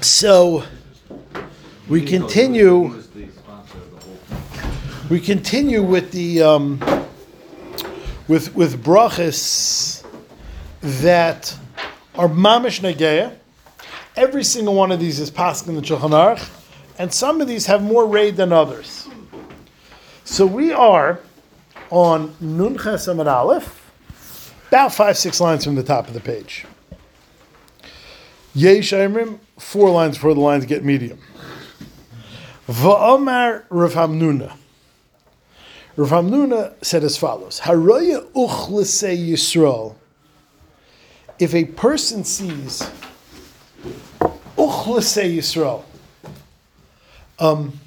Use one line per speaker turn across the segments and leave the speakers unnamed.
So we continue. We continue with the um, with with brachas that are mamish nageya. Every single one of these is passed in the Shulchan Aruch, and some of these have more raid than others. So we are on Nun Ches Aleph, about five six lines from the top of the page. Yesh Amrim, four lines before the lines get medium. Va'omar Rav Hamnuna. Rav Hamnuna said as follows: Haroya uchlese Yisrael. If a person sees uchlese Yisrael, um,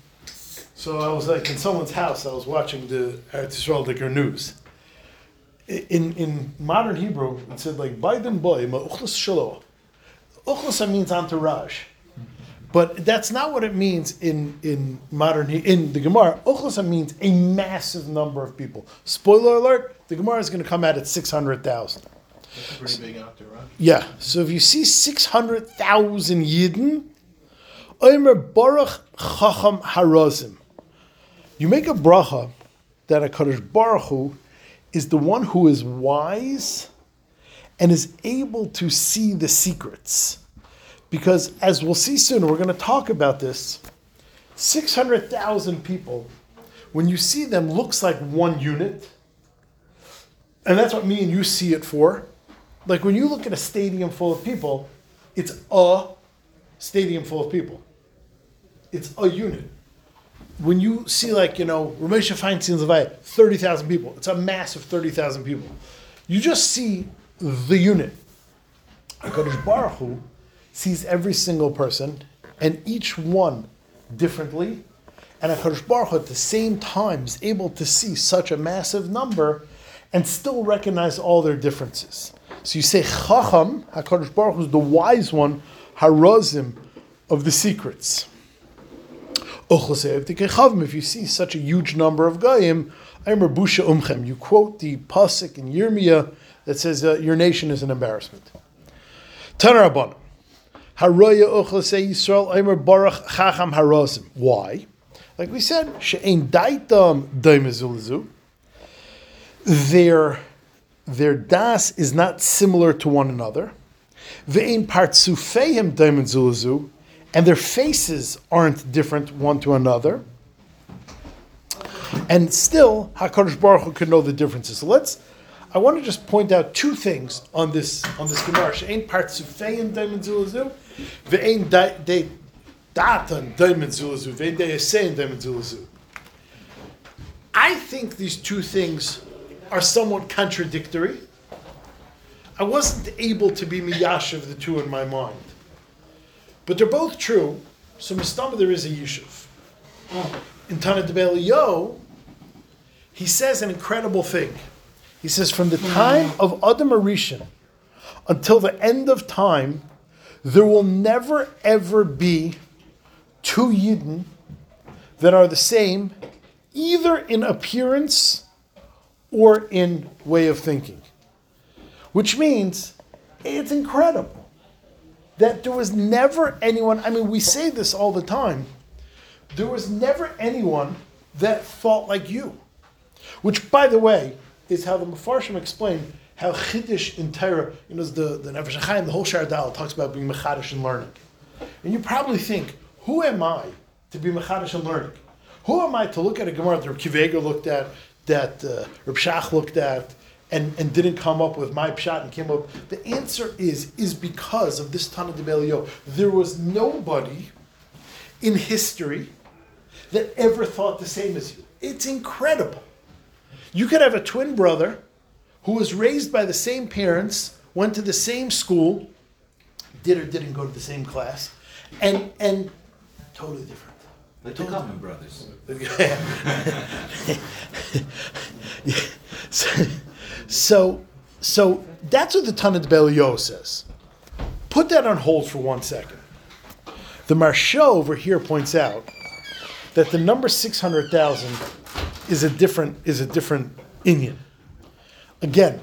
so I was like in someone's house. I was watching the Eretz Yisrael Dicker news. In in modern Hebrew, it said like Biden boy ma'uchlas shalo. Uchlasa means entourage. But that's not what it means in, in modern in the Gemara. Uchlasa means a massive number of people. Spoiler alert: the Gemara is going to come out at six hundred thousand.
That's a pretty big entourage.
Yeah. So if you see six hundred thousand Yidden, Omer Baruch Chacham Harazim. You make a bracha that a Kaddish Baruch Hu is the one who is wise and is able to see the secrets. Because as we'll see soon, we're going to talk about this. 600,000 people, when you see them, looks like one unit. And that's what me and you see it for. Like when you look at a stadium full of people, it's a stadium full of people. It's a unit. When you see like, you know, Ramesh Feinstein's Levaya, 30,000 people, it's a massive 30,000 people. You just see the unit. HaKadosh Baruch Hu sees every single person and each one differently. And HaKadosh Baruch Hu at the same time is able to see such a massive number and still recognize all their differences. So you say Chacham, HaKadosh Baruch Hu is the wise one, Harazim of the secrets. If you see such a huge number of Goyim, Busha Umchem, you quote the Pasuk in Yirmiyah that says uh, your nation is an embarrassment. Haroya Yisrael Baruch Chacham Harazim. Why? Like we said, She'ein Daitam Daimezulazu. Their their das is not similar to one another. Ve'ein Partsufeim Daimezulazu. And their faces aren't different one to another. And still, Hakadosh Baruch Hu can know the differences. So let's I want to just point out two things on this on this Gemara. She'ain partzufein daimon zulazu, ve'ain de datan daimon zulazu, ve'ain de yasein daimon zulazu. I think these two things are somewhat contradictory. I wasn't able to be miyashiv the two in my mind, but they're both true. So mistama there is a yishuv. In Tana de Yo, he says an incredible thing. He says, from the time hmm. of Adam Arishan until the end of time, there will never ever be two Yidden that are the same, either in appearance or in way of thinking. Which means it's incredible that there was never anyone, I mean, we say this all the time, there was never anyone that thought like you. Which, by the way, is how the Mefarshim explain how Chiddush in Torah, you know, the, the Nefesh HaChaim, the whole Shardal talks about being Mechadish and learning. And you probably think, who am I to be Mechadish and learning? Who am I to look at a Gemara that Reb looked at, that uh, Reb Shach looked at, and, and didn't come up with my pshat and came up. The answer is is because of this Tanna Devei Eliyahu. There was nobody in history that ever thought the same as you. It's incredible. You could have a twin brother who was raised by the same parents, went to the same school, did or didn't go to the same class, and and totally different.
Like the Common Brothers.
so, so, so that's what the Tanna Devei Eliyahu says. Put that on hold for one second. The Maharsha over here points out that the number six hundred thousand is a different is a different Inyan. Again,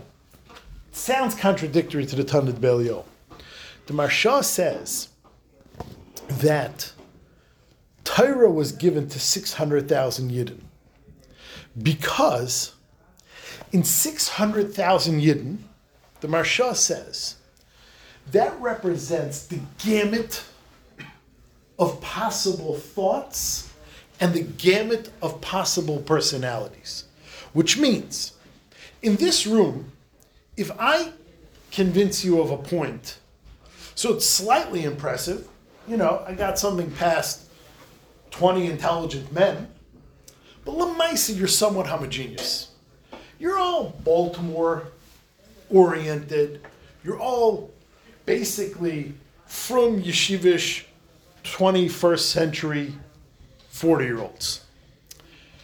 sounds contradictory to the Tanna Devei Eliyahu. The Maharsha says that Torah was given to 600,000 Yidden because in 600,000 Yidden, the Maharsha says, that represents the gamut of possible thoughts and the gamut of possible personalities. Which means, in this room, if I convince you of a point, so it's slightly impressive, you know, I got something past 20 intelligent men, but Lamaisa, you're somewhat homogeneous. You're all Baltimore oriented, you're all basically from yeshivish 21st century 40 year olds.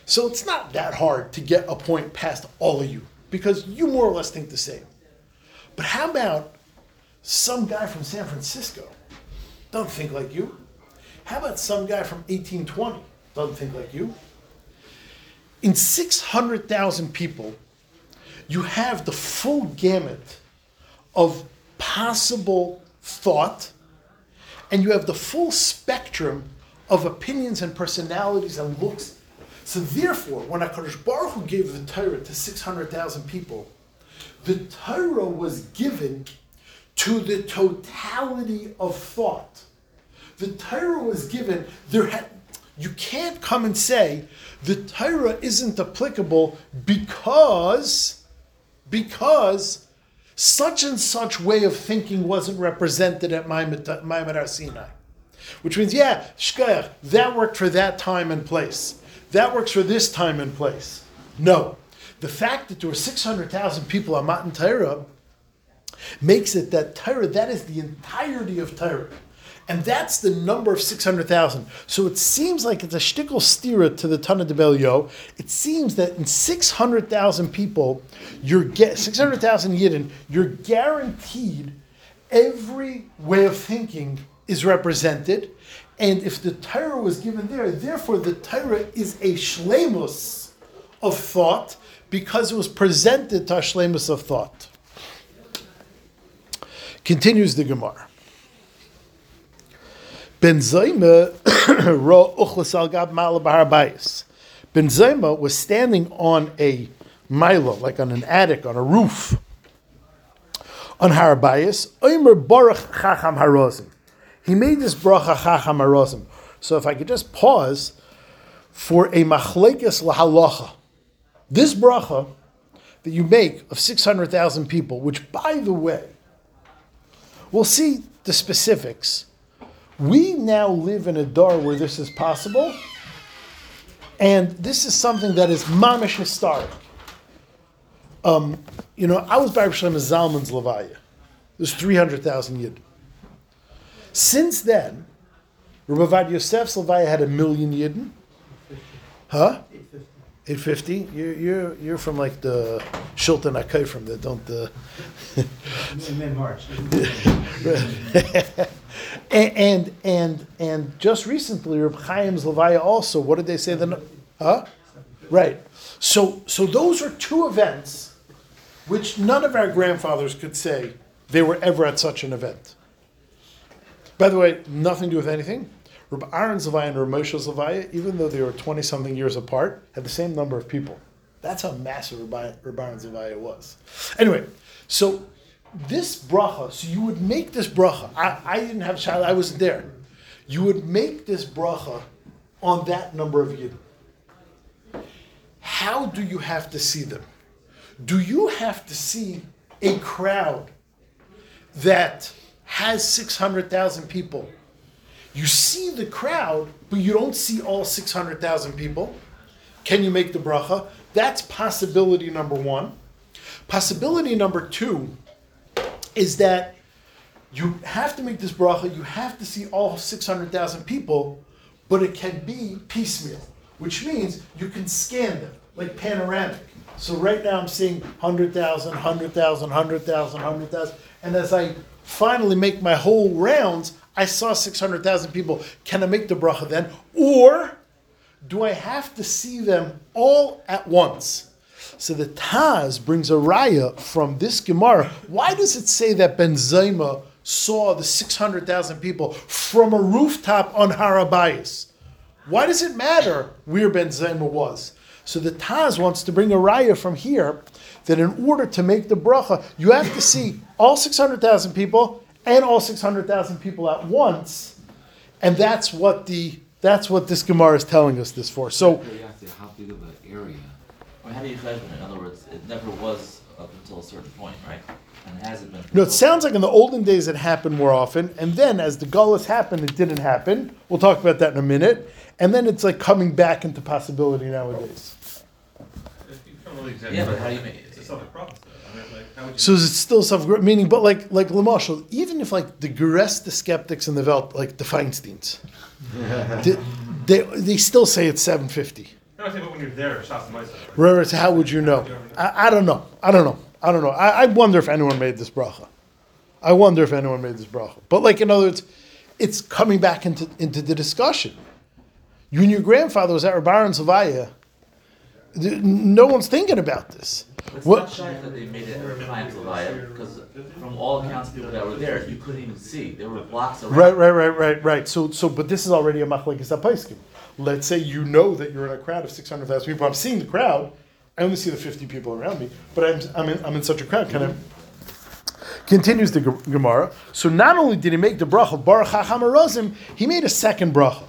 So it's not that hard to get a point past all of you because you more or less think the same. But how about some guy from San Francisco? Don't think like you. How about some guy from 1820? Doesn't think like you. In 600,000 people, you have the full gamut of possible thought, and you have the full spectrum of opinions and personalities and looks. So therefore, when HaKadosh Baruch Hu gave the Torah to 600,000 people, the Torah was given to the totality of thought. The Torah was given, there had, you can't come and say the Torah isn't applicable because, because such and such way of thinking wasn't represented at Ma'amad Har Sinai. Which means, yeah, shkayach, that worked for that time and place. That works for this time and place. No. The fact that there were 600,000 people on Matan Torah makes it that Torah, that is the entirety of Torah. And that's the number of 600,000. So it seems like it's a shtickle stira to the Tanna Devei Eliyahu. It seems that in 600,000 people, you're get 600,000 Yidden, you're guaranteed every way of thinking is represented. And if the Torah was given there, therefore the Torah is a shlemus of thought because it was presented to a shlemus of thought. Continues the Gemara. Ben Zoma ro uchlas al gab bayis. Ben Zoma was standing on a mila, like on an attic, on a roof, on Harabayas. Omer baruch chacham harozim. He made this bracha chacham harozim. So if I could just pause for a machlekes lahalacha. This bracha that you make of 600,000 people, which by the way, we'll see the specifics we now live in a dar where this is possible, and this is something that is mamish historic. Um, you know, I was by Shlomo Zalman's Levaya. There's 300,000 Yid. Since then, Rabbi Yosef's Levaya had a million Yidden. Huh? 850? You're, you're, you're from like the Shilton Akai from there, don't the.
in March.
and, and, and and just recently, Reb Chaim's Levaya also. What did they say? The huh? Right. So so those are two events, which none of our grandfathers could say they were ever at such an event. By the way, nothing to do with anything. Reb Aaron's Levaya and Reb Moshe's Levaya, even though they were twenty something years apart, had the same number of people. That's how massive Reb Aaron's Levaya was. Anyway, so this bracha, so you would make this bracha. I, I didn't have a child, I wasn't there. You would make this bracha on that number of yidden. How do you have to see them? Do you have to see a crowd that has 600,000 people? You see the crowd, but you don't see all 600,000 people. Can you make the bracha? That's possibility number one. Possibility number two is that you have to make this bracha, you have to see all 600,000 people, but it can be piecemeal, which means you can scan them, like panoramic. So right now I'm seeing 100,000, 100,000, 100,000, 100,000, and as I finally make my whole rounds, I saw 600,000 people. Can I make the bracha then? Or do I have to see them all at once? So the Taz brings a raya from this Gemara. Why does it say that Ben Zoma saw the 600,000 people from a rooftop on Harabayas. Why does it matter where Ben Zoma was? So the Taz wants to bring a raya from here that in order to make the bracha, you have to see all 600,000 people and all 600,000 people at once. And that's what the that's what this Gemara is telling us this for. So
Curiosity, how big of an area?
Or how do you judge it? In other words, it never was up until a certain point, right? And it hasn't been.
No, it sounds like in the olden days it happened more often, and then as the gullus happened, it didn't happen. We'll talk about that in a minute. And then it's like coming back into possibility nowadays.
Yeah, but how do you make
It's a Suffolk. I mean, like, how would you?
So is it still self meaning, but like like Lamashal, even if like the Geres, the skeptics in the Welt, like the Feinsteins, they, they they still say it's seven fifty.
No, I say, but when you're there, shots in.
Whereas, how would you know? I, I don't know. I don't know. I don't know. I, I wonder if anyone made this bracha. I wonder if anyone made this bracha. But like in other words, it's coming back into into the discussion. You and your grandfather was at Rabbar and Savaya. No one's thinking about this.
It's
What-
not shy that they made it client because from all accounts of people that were there, you couldn't even see. There were blocks around.
Right, right, right, right, right. So, so, but this is already a machlekes apaiskim. Let's say you know that you're in a crowd of six hundred thousand people. I'm seeing the crowd. I only see the fifty people around me, but I'm I'm in, I'm in such a crowd. Can I? Continues the Ge- Gemara. So not only did he make the bracha Baruch Hacham he made a second bracha.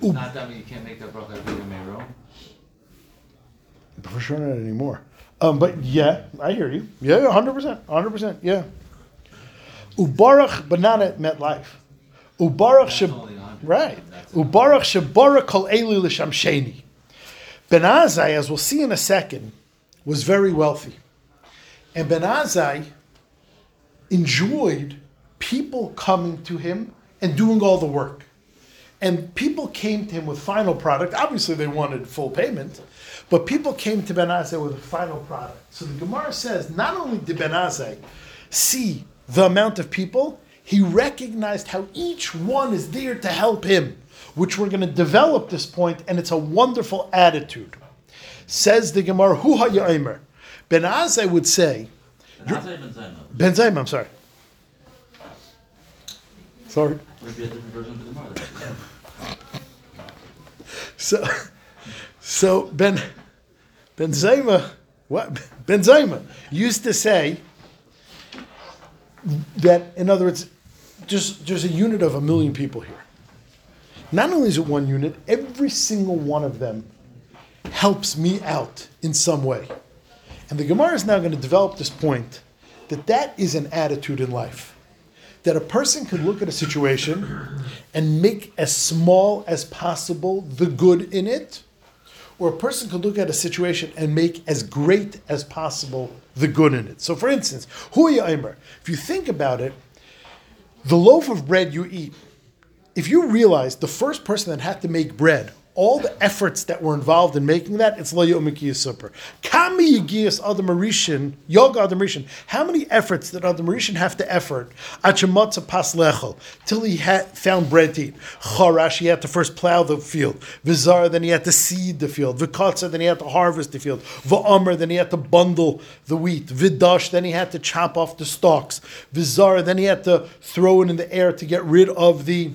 It's not that you can't make that bracha every.
For sure not anymore. Um, but yeah, I hear you. Yeah, hundred percent, hundred percent. Yeah. Ubarach banana at MetLife. Ubarach
That's
sheb
only 100.
right. Ubarach shebarach kol eli l'shamsheni. Ben Azai, as we'll see in a second, was very wealthy, and Ben Azai enjoyed people coming to him and doing all the work. And people came to him with final product. Obviously, they wanted full payment, but people came to Ben Azai with a final product. So the Gemara says not only did Ben Azai see the amount of people, he recognized how each one is there to help him, which we're going to develop this point, and it's a wonderful attitude. Says the Gemara, Hu ha'ya'imer. Ben Azai would say,
that even?
Ben I'm sorry. Sorry.
Would it be a different version of the Gemara? then?
So, so Ben Ben Zoma, what Ben Zoma used to say that, in other words, there's there's a unit of a million people here. Not only is it one unit, every single one of them helps me out in some way. And the Gemara is now going to develop this point that that is an attitude in life. That a person can look at a situation and make as small as possible the good in it, or a person could look at a situation and make as great as possible the good in it. So, for instance, Hu Aimer, if you think about it, the loaf of bread you eat, if you realize the first person that had to make bread, all the efforts that were involved in making that, it's Lo Yomikiyas Super. Kami Yigiyas Adam Marishan, Yoga Adam Marishan. How many efforts did Adam Marishan have to effort? Achemotza Pas Lechel, till he had found bread to eat. Charash, he had to first plow the field. Vizar, then he had to seed the field. Vikotza, then he had to harvest the field. Va'omer, then he had to bundle the wheat. Vidash, then he had to chop off the stalks. Vizar, then he had to throw it in the air to get rid of the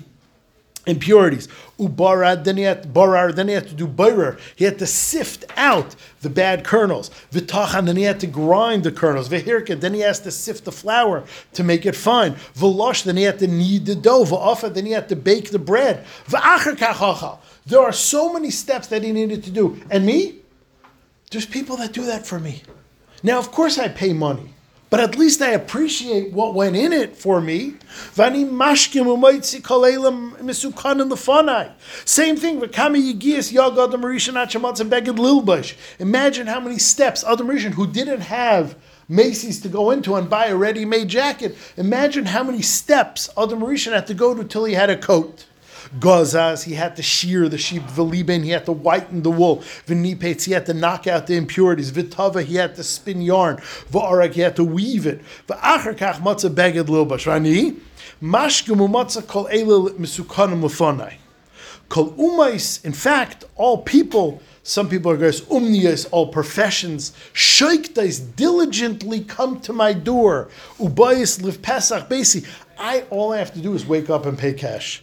impurities. Ubarad, then he had to, barar, then he had to do bayrar. He had to sift out the bad kernels. Vitachan, then he had to grind the kernels. Vehirka, then he has to sift the flour to make it fine. Velosh, then he had to knead the dough. Va'afa, then he had to bake the bread. Kachachal. There are so many steps that he needed to do. And me? There's people that do that for me. Now, of course, I pay money, but at least I appreciate what went in it for me. Same thing. Imagine how many steps adam rishon who didn't have Macy's to go into and buy a ready-made jacket. Imagine how many steps Adam Rishon had to go to till he had a coat. Gazas, he had to shear the sheep. Veliben, he had to whiten the wool. Vinipetz, he had to knock out the impurities. Vitava, he had to spin yarn. Va'arak, he had to weave it. Va'achar kach matzah beged lilbash. Rani, mashgemu matzah kol elil misukanim lefonai. Kol umais, in fact, all people, some people are guys, umniyas, all professions, shaiktais diligently come to my door. Ubayis live Pesach basi. I all I have to do is wake up and pay cash.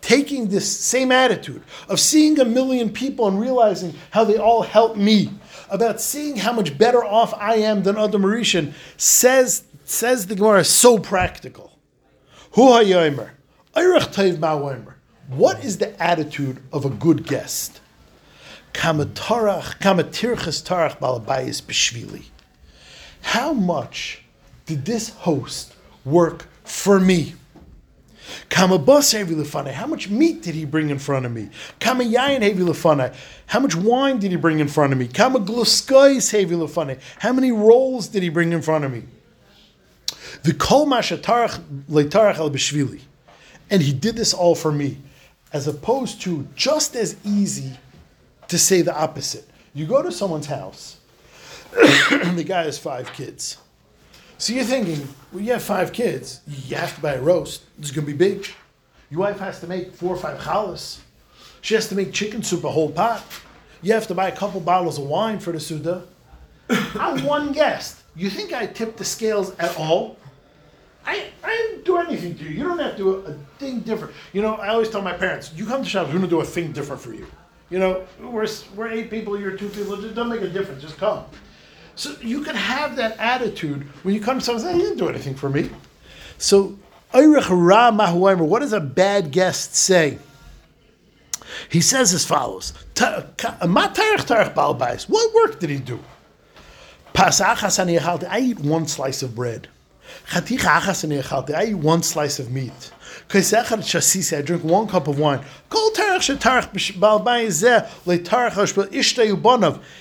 Taking this same attitude of seeing a million people and realizing how they all help me, about seeing how much better off I am than other Mauritian, says says the Gemara so practical. What is the attitude of a good guest? How much did this host work for me? How much meat did he bring in front of me? How much wine did he bring in front of me? How many rolls did he bring in front of me? The kol mashatarach leitarach al b'shvili. And he did this all for me. As opposed to just as easy to say the opposite. You go to someone's house, the guy has five kids. So you're thinking, well, you have five kids, you have to buy a roast. It's going to be big. Your wife has to make four or five challahs. She has to make chicken soup a whole pot. You have to buy a couple bottles of wine for the Suda. I'm one guest. You think I tip the scales at all? I, I didn't do anything to you. You don't have to do a, a thing different. You know, I always tell my parents, you come to shop, we're going to do a thing different for you. You know, we're, we're eight people, you're two people. It doesn't make a difference. Just come. So you can have that attitude when you come to someone and say, you didn't do anything for me. So, what does a bad guest say? He says as follows "Ta- ka- "Ma tarech tarech baal bayis." What work did he do? I eat one slice of bread. I eat one slice of meat. I drink one cup of wine.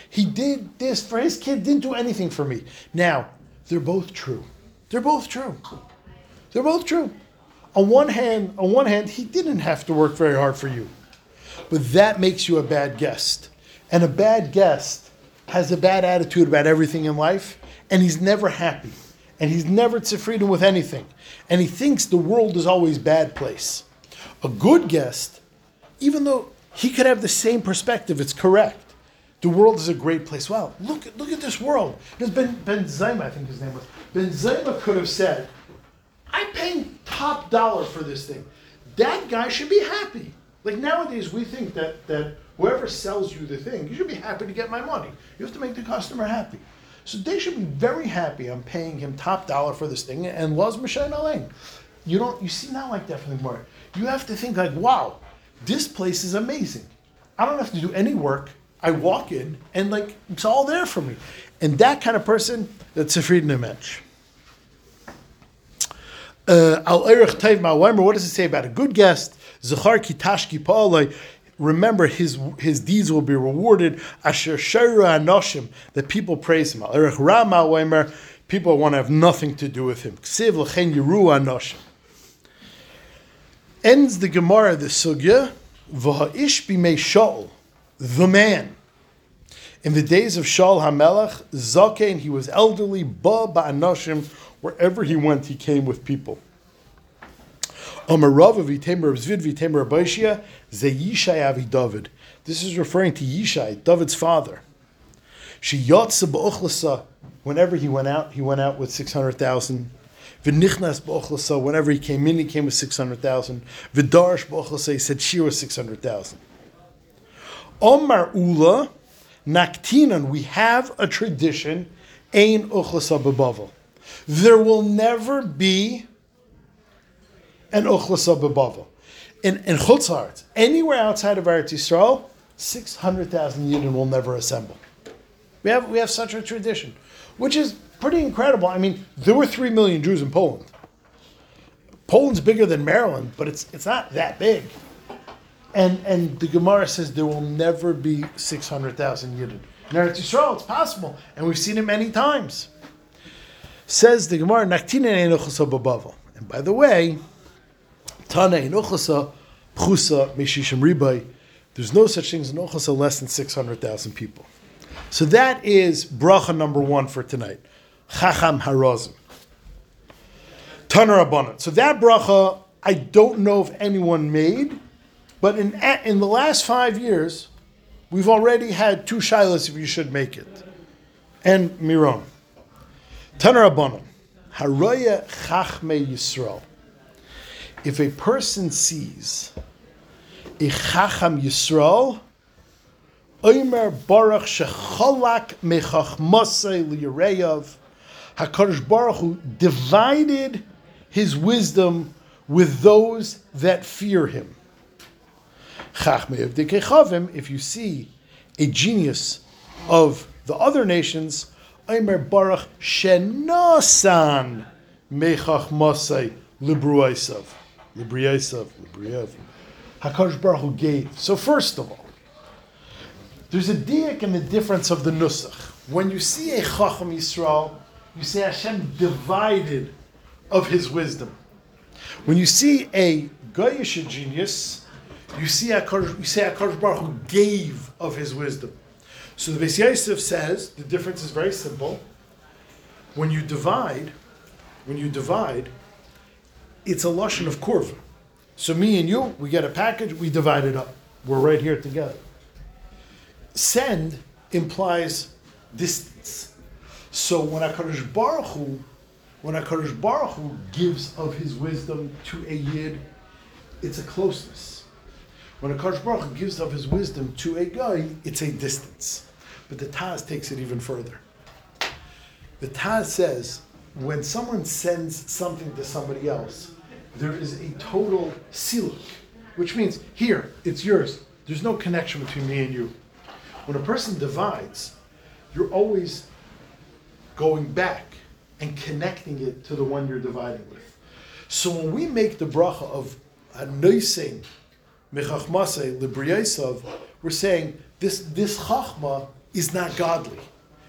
He did this for his kid, didn't do anything for me. Now, they're both true. They're both true. They're both true. On one hand, on one hand, he didn't have to work very hard for you. But that makes you a bad guest. And a bad guest has a bad attitude about everything in life, and he's never happy. And he's never to freedom with anything. And he thinks the world is always bad place. A good guest, even though he could have the same perspective, it's correct. The world is a great place. Wow, look, look at this world. Because Ben, ben Zoma, I think his name was, Ben Zoma could have said, I'm paying top dollar for this thing. That guy should be happy. Like nowadays, we think that that whoever sells you the thing, you should be happy to get my money. You have to make the customer happy. So they should be very happy. I'm paying him top dollar for this thing, and Laz Mishain Alain. You don't. You see, not like that for the more. You have to think like, wow, this place is amazing. I don't have to do any work. I walk in, and like it's all there for me. And that kind of person, that's a freedom match. Uh, Al what does it say about a good guest? Zachar Kitashki Pa'alai, remember his his deeds will be rewarded. Asher Shara Anoshim, that people praise him. Al Erech Ra Ma'awaimer, people want to have nothing to do with him. Ksiv L'chen Yeru Anoshim. Ends the Gemara, the Sugya, V'ha'ish b'mei Shaul, the man. In the days of Shaul HaMelech, Zaken, he was elderly, ba ba'anoshim, wherever he went, he came with people. Amarav v'temer of Zvid v'temer of Baishia, ze Yishai avi David. This is referring to Yishai, David's father. She yotza ba'ochlasa, whenever he went out, he went out with 600,000. V'nichnas ba'ochlasa, whenever he came in, he came with 600,000. V'darsh ba'ochlasa, he said she was 600,000. Omar Ula, Naktinan, we have a tradition, Ein Uchlasa Bebavel. There will never be an Uchlasa Bebavel. In, in Chutz La'aretz, anywhere outside of Eretz Yisrael, 600,000 Yidden will never assemble. We have, we have such a tradition, which is pretty incredible. I mean, there were 3 million Jews in Poland. Poland's bigger than Maryland, but it's, it's not that big. And and the Gemara says there will never be six hundred thousand yidden. In Eretz Yisrael, it's possible, and we've seen it many times. Says the Gemara. And by the way, Tana enuchasa pchusa meshishim ribay. There's no such thing as an ochasa less than six hundred thousand people. So that is bracha number one for tonight. Chacham harazim. Tana rabbanon. So that bracha, I don't know if anyone made. But in, in the last five years, we've already had two shilas if you should make it. And Miron. Tanar Rabbanon. Haroya Chachme Yisrael. If a person sees a Chacham Yisrael, Omer Baruch Shecholak Mechachmasei Liyareyav, HaKadosh Baruch Hu divided his wisdom with those that fear him. If you see a genius of the other nations, Omer Baruch Shenosan Mechach Masai Libriaisav, Libriev. HaKadosh Baruch Hu gave. So first of all, there's a diak in the difference of the nusach. When you see a Chacham Yisrael, you say Hashem divided of his wisdom. When you see a Goyish genius, you see HaKadosh, you say Baruch Hu gave of his wisdom. So the Beis Yosef says the difference is very simple. When you divide, when you divide, it's a lashon of kurva. So me and you, we get a package, we divide it up. We're right here together. Send implies distance. So when Hakadosh Baruch Hu, when Hakadosh Baruch Hu gives of His wisdom to a yid, it's a closeness. When Hakadosh Baruch Hu gives of His wisdom to a guy, it's a distance. But the Taz takes it even further. The Taz says when someone sends something to somebody else, there is a total siluk, which means here it's yours. There's no connection between me and you. When a person divides, you're always going back and connecting it to the one you're dividing with. So when we make the bracha of anoising mechachmase libriyasav, we're saying this this chachma is not godly.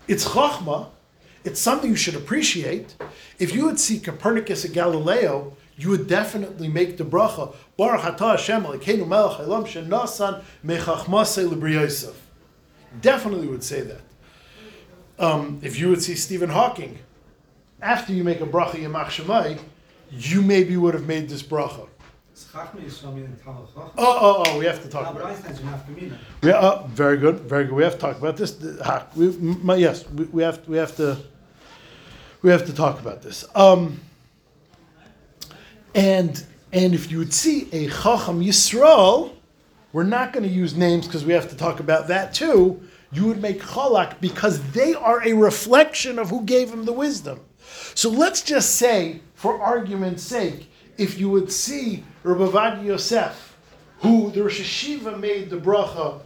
It's chachma. It's something you should appreciate. If you would see Copernicus and Galileo, you would definitely make the bracha Baruch Atah Hashem Elokeinu Melech Haolam Shenasan Mechachmase Libriyasav. Definitely would say that. Um, if you would see Stephen Hawking, after you make a bracha Yamach Shemai, you maybe would have made this bracha.
Chachma Yisrael meaning Talmud Chacham.
Oh, oh, oh, we have to talk about it.
Einstein's an Afkamina.
Yeah, uh, very good, very good. We have to talk about this. We, yes, we, we have we have to we have to talk about this. Um, and and if you would see a Chacham Yisrael, we're not going to use names because we have to talk about that too. You would make Chalak because they are a reflection of who gave him the wisdom. So let's just say, for argument's sake, if you would see Rabbi Yosef, who the Rosh Hashiva made the bracha,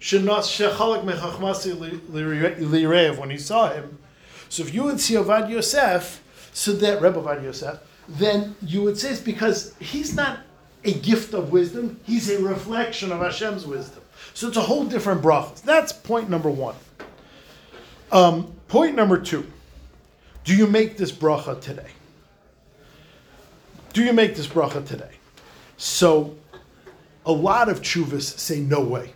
Shechalak Mechachmasi Lirev, when he saw him. So if you would see Avad Yosef, so that Rebbe Avad Yosef, then you would say it's because he's not a gift of wisdom, he's a reflection of Hashem's wisdom. So it's a whole different bracha. That's point number one. Um, point number two. Do you make this bracha today? Do you make this bracha today? So, a lot of chuvas say no way.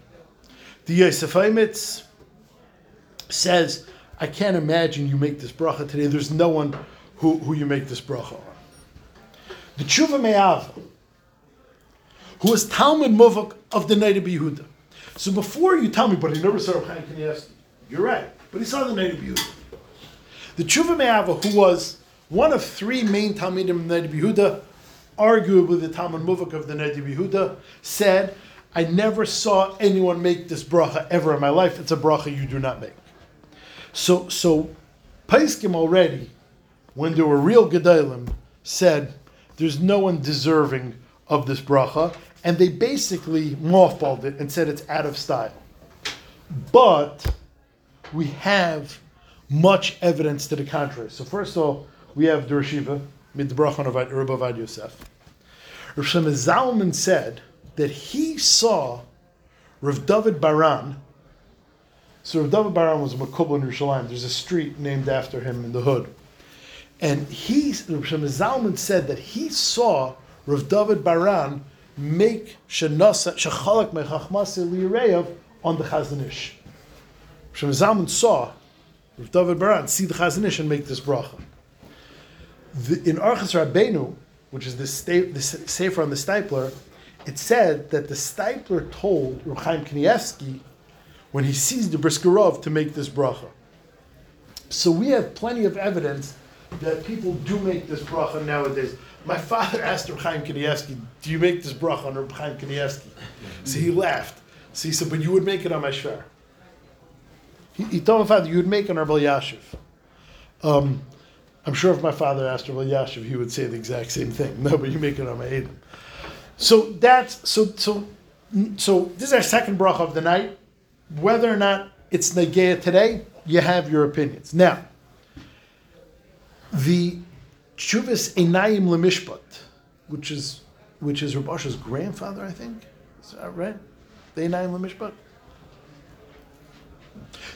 The Yosef says, I can't imagine you make this bracha today. There's no one who, who you make this bracha on. The Tshuva Me'av, who was Talmud Muvak of the Noda BiYehuda. So before you tell me, but he never saw Kanievsky, you're right, but he saw the Noda BiYehuda. The Tshuva Me'ava, who was one of three main Talmidim of the Noda BiYehuda, arguably the Talmud Muvak of the Noda BiYehuda, said, I never saw anyone make this bracha ever in my life. It's a bracha you do not make. So, so Paiskim already, when there were real Gedalim, said, there's no one deserving of this bracha, and they basically mothballed it and said it's out of style. But we have much evidence to the contrary. So first of all, we have the Rashiva, mid the bracha of Rabbi Yosef. Rav Zalman said that he saw Rav David Baran. So Rav David Baran was a Makubal in Yerushalayim. There's a street named after him in the hood. And he, Zalman said that he saw Rav David Baran make shenasa shechalak mechachmase liyireyav on the Chazon Ish. Rav Zalman saw Rav David Baran see the Chazon Ish and make this bracha. The, in Orchos Rabbeinu, which is the, sta- the on the Steipler, it said that the Steipler told Reb Chaim Kanievsky when he sees the Brisker Rav to make this bracha. So we have plenty of evidence that people do make this bracha nowadays. My father asked Reb Chaim Kanievsky, "Do you make this bracha on Reb Chaim Kanievsky?" So he laughed. So he said, "But you would make it on my shvar." He, he told my father, "You would make it on Rabbi Yashiv." Um, I'm sure if my father asked Rabbi Yashiv, he would say the exact same thing. No, but you make it on my Edom. So that's so so so. This is our second bracha of the night. Whether or not it's negea today, you have your opinions. Now, the Chuvas Einayim Lemishpat, which is which is Rav Asher's grandfather, I think. Is that right? The Einayim Lemishpat.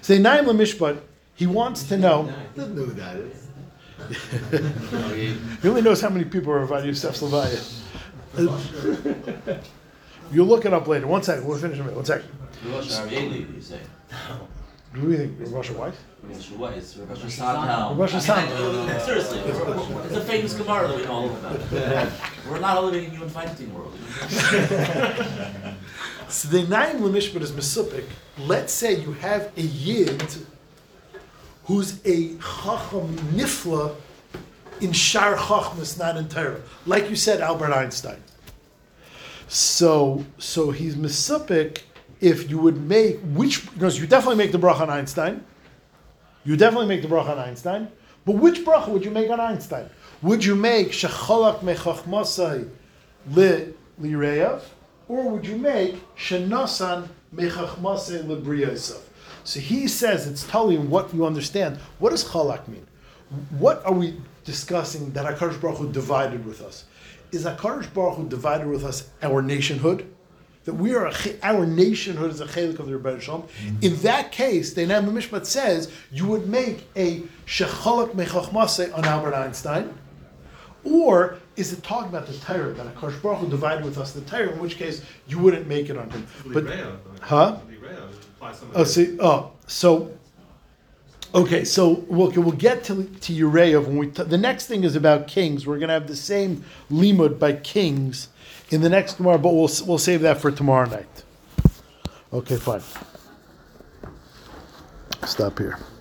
So the Einayim Lemishpat, he wants to know.
Doesn't know who that is.
He only knows how many people are invited to Yosef Slavaya. You'll look it up later. One second. We'll finish in a minute. One second.
Rosh Hashanah, you say.
Do we think Rav Asher wife?
Rosh what? It's Rosh Hashanah.
Rosh
Seriously, it's a famous Gemara that we know all about. We're not living in human fighting world.
So the Einayim Lemishpat is Mesupik. Let's say you have a Yid who's a Chacham Nifla in Shar Chachmas, not in Torah. Like you said, Albert Einstein. So, so he's Mesupik if you would make, which, because you definitely make the bracha on Einstein. You definitely make the bracha on Einstein. But which bracha would you make on Einstein? Would you make Shechalak Mechachmasai li Lireyav? Or would you make Shenasan Mechachmasai Libriyasav? So he says it's telling what you understand. What does Chalak mean? What are we discussing that HaKadosh Baruch Hu divided with us? Is HaKadosh Baruch Hu divided with us our nationhood? That we are a, our nationhood is a chelik of the Rebbe Shalom. Mm-hmm. In that case, the Name Mishpat says you would make a shechalak mechachmase on Albert Einstein, or is it talking about the Torah that Akash Baruch Hu divided with us the Torah? In which case you wouldn't make it on him. But
Lireya,
huh?
Lireya, apply some of
Oh, see, oh, so okay, so we'll, we'll get to to Ureyev when we. T- the next thing is about kings. We're going to have the same limud by kings in the next tomorrow, but we'll we'll save that for tomorrow night. Okay, fine. Stop here.